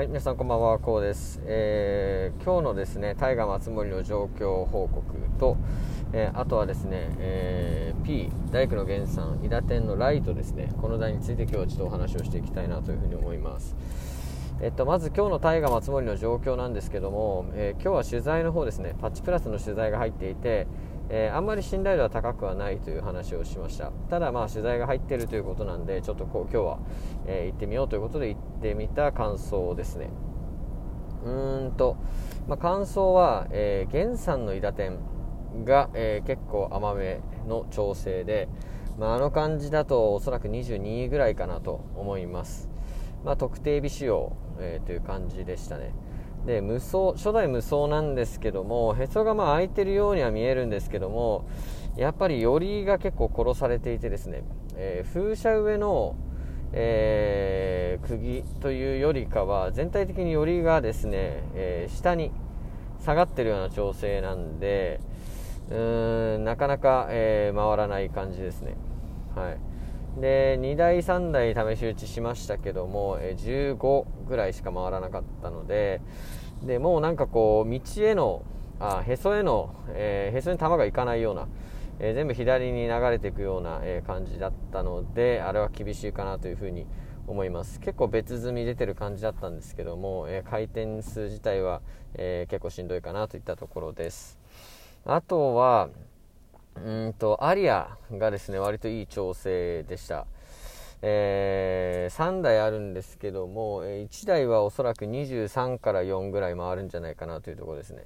はい、皆さんこんばんは、こうです。えー、今日のですね、大河松森の状況報告と、えー、あとはですね、えー、P、大工の源さん、伊田店のライトですね、この題について今日はちょっとお話をしていきたいなというふうに思います。えっと、まず今日の大河松森の状況なんですけども、え今日は取材の方ですね、パッチプラスの取材が入っていて、えー、あんまり信頼度は高くはないという話をしましたただまあ取材が入っているということなんでちょっとこう今日は、えー、行ってみようということで行ってみた感想ですね。うーんと、まあ、感想は、えー、源さんの伊田店が、えー、結構甘めの調整で、まあ、あの感じだとおそらく22位ぐらいかなと思います、まあ、特定日仕様、えー、という感じでしたね。で無双初代無双なんですけどもへそがまあ開いてるようには見えるんですけどもやっぱり頼りが結構殺されていてですね、えー、風車上の、えー、釘というよりかは全体的に頼りがですね、えー、下に下がってるような調整なんでうーんなかなか、え回らない感じですね。はい。で2台3台試し打ちしましたけども、え15ぐらいしか回らなかったのででもうなんかこう道へのあへそへの、えー、へそに球がいかないような、えー、全部左に流れていくような、えー、感じだったのであれは厳しいかなというふうに思います。結構別積み出てる感じだったんですけども、え回転数自体は、え結構しんどいかなといったところです。あとはうんとアリアがですね割といい調整でした、えー、3台あるんですけども1台はおそらく23から4ぐらい回るんじゃないかなというところですね。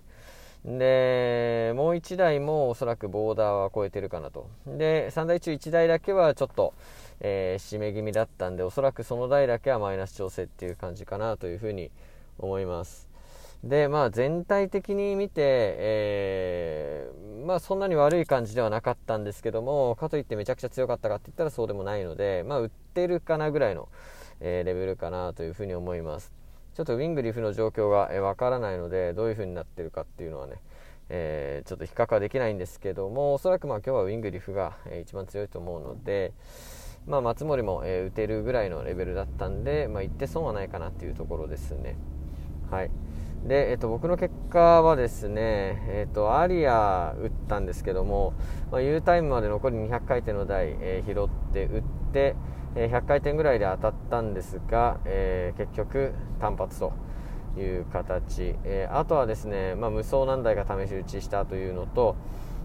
でもう1台もおそらくボーダーは超えてるかなと。で3台中1台だけはちょっと、えー、締め気味だったんでおそらくその台だけはマイナス調整っていう感じかなというふうに思います。でまあ全体的に見て、えー、まあそんなに悪い感じではなかったんですけどもかといってめちゃくちゃ強かったかって言ったらそうでもないのでまあ売ってるかなぐらいの、えー、レベルかなというふうに思います。ちょっとウィングリフの状況がわ、からないのでどういう風になってるかっていうのはね、えー、ちょっと比較はできないんですけどもおそらくまあ今日はウィングリフが、一番強いと思うのでまあ、松森も、え、打てるぐらいのレベルだったんで、まあ、行って損はないかなっていうところですね。はいで、えっと、僕の結果はですね、えっと、アリア打ったんですけども、まあ、U タイムまで残り200回転の台、えー、拾って打って、えー、100回転ぐらいで当たったんですが、えー、結局単発という形、えあとはですね、まあ、無双何台か試し打ちしたというのと、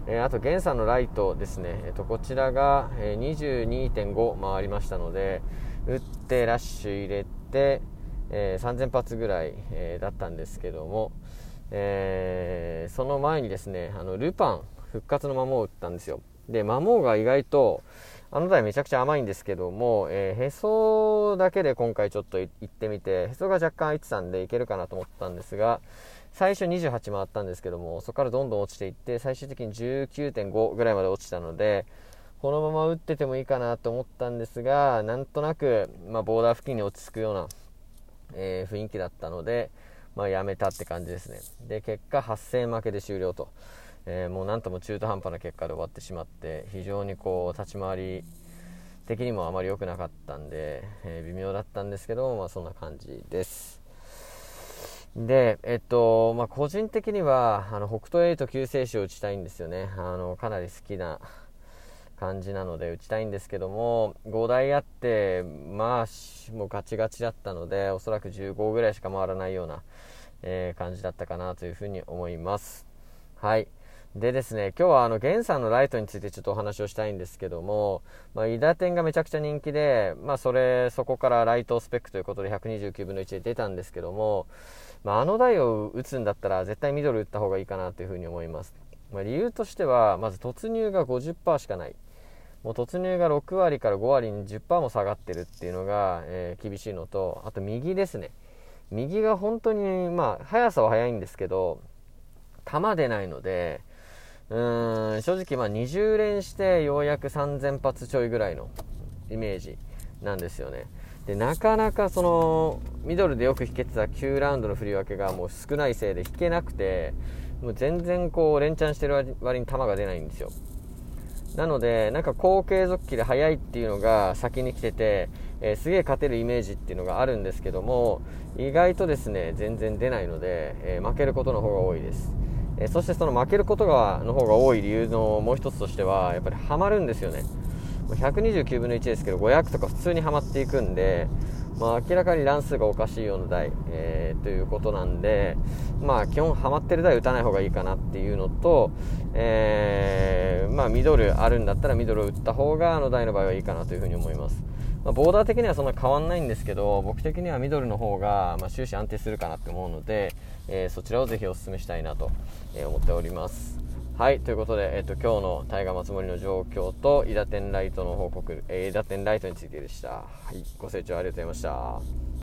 えあと源さんのライトですね、えっと、こちらが、22.5回りましたので打ってラッシュ入れて、えー、3000発ぐらい、えー、だったんですけども、えー、その前にですねあのルパン復活の魔王を打ったんですよ。で魔王が意外とあの台めちゃくちゃ甘いんですけども、えー、へそだけで今回ちょっと行ってみてへそが若干空いてたんでいけるかなと思ったんですが最初28回ったんですけどもそこからどんどん落ちていって最終的に19.5ぐらいまで落ちたのでこのまま打っててもいいかなと思ったんですがなんとなく、まあ、ボーダー付近に落ち着くようなえー、雰囲気だったので、まあ、やめたって感じですね。で結果8000負けで終了と、えー、もうなんとも中途半端な結果で終わってしまって非常にこう立ち回り的にもあまり良くなかったんで、えー、微妙だったんですけど、まあ、そんな感じです。で、えっとまあ、個人的にはあの北斗8救世主を打ちたいんですよね。あのかなり好きな感じなので打ちたいんですけども5台あってまあもうガチガチだったのでおそらく15ぐらいしか回らないような、えー、感じだったかなというふうに思います。はい。でですね今日はあの源さんのライトについてちょっとお話をしたいんですけども、まあ、伊田店がめちゃくちゃ人気で、まあ、それそこからライトスペックということで129分の1で出たんですけども、まあ、あの台を打つんだったら絶対ミドル打った方がいいかなというふうに思います、ま、理由としてはまず突入が50%しかない。もう突入が6割から5割に10%も下がってるっていうのが、えー、厳しいのとあと右ですね。右が本当にまあ速さは速いんですけど球出ないのでうーん正直まあ20連してようやく3000発ちょいぐらいのイメージなんですよね。でなかなかそのミドルでよく引けてた9ラウンドの振り分けがもう少ないせいで引けなくてもう全然こう連チャンしてる割に球が出ないんですよ。なのでなんか高継続期で速いっていうのが先に来てて、えー、すげえ勝てるイメージっていうのがあるんですけども意外とですね全然出ないので、えー、負けることの方が多いです、えそしてその負けることがの方が多い理由のもう一つとしてはやっぱりハマるんですよね。129分の1ですけど500とか普通にはまっていくんでまあ、明らかに乱数がおかしいような台、えー、ということなんで、まあ、基本ハマってる台打たない方がいいかなっていうのと、えー、まあ、ミドルあるんだったらミドルを打った方があの台の場合はいいかなというふうに思います。まあ、ボーダー的にはそんな変わんないんですけど僕的にはミドルの方が、まあ、終始安定するかなって思うので、えー、そちらをぜひお勧めしたいなと思っております。はい、ということで、えっと、今日のタイガー松森の状況と、伊田天ライトの報告、えー、伊田天ライトについてでした。はい、ご清聴ありがとうございました。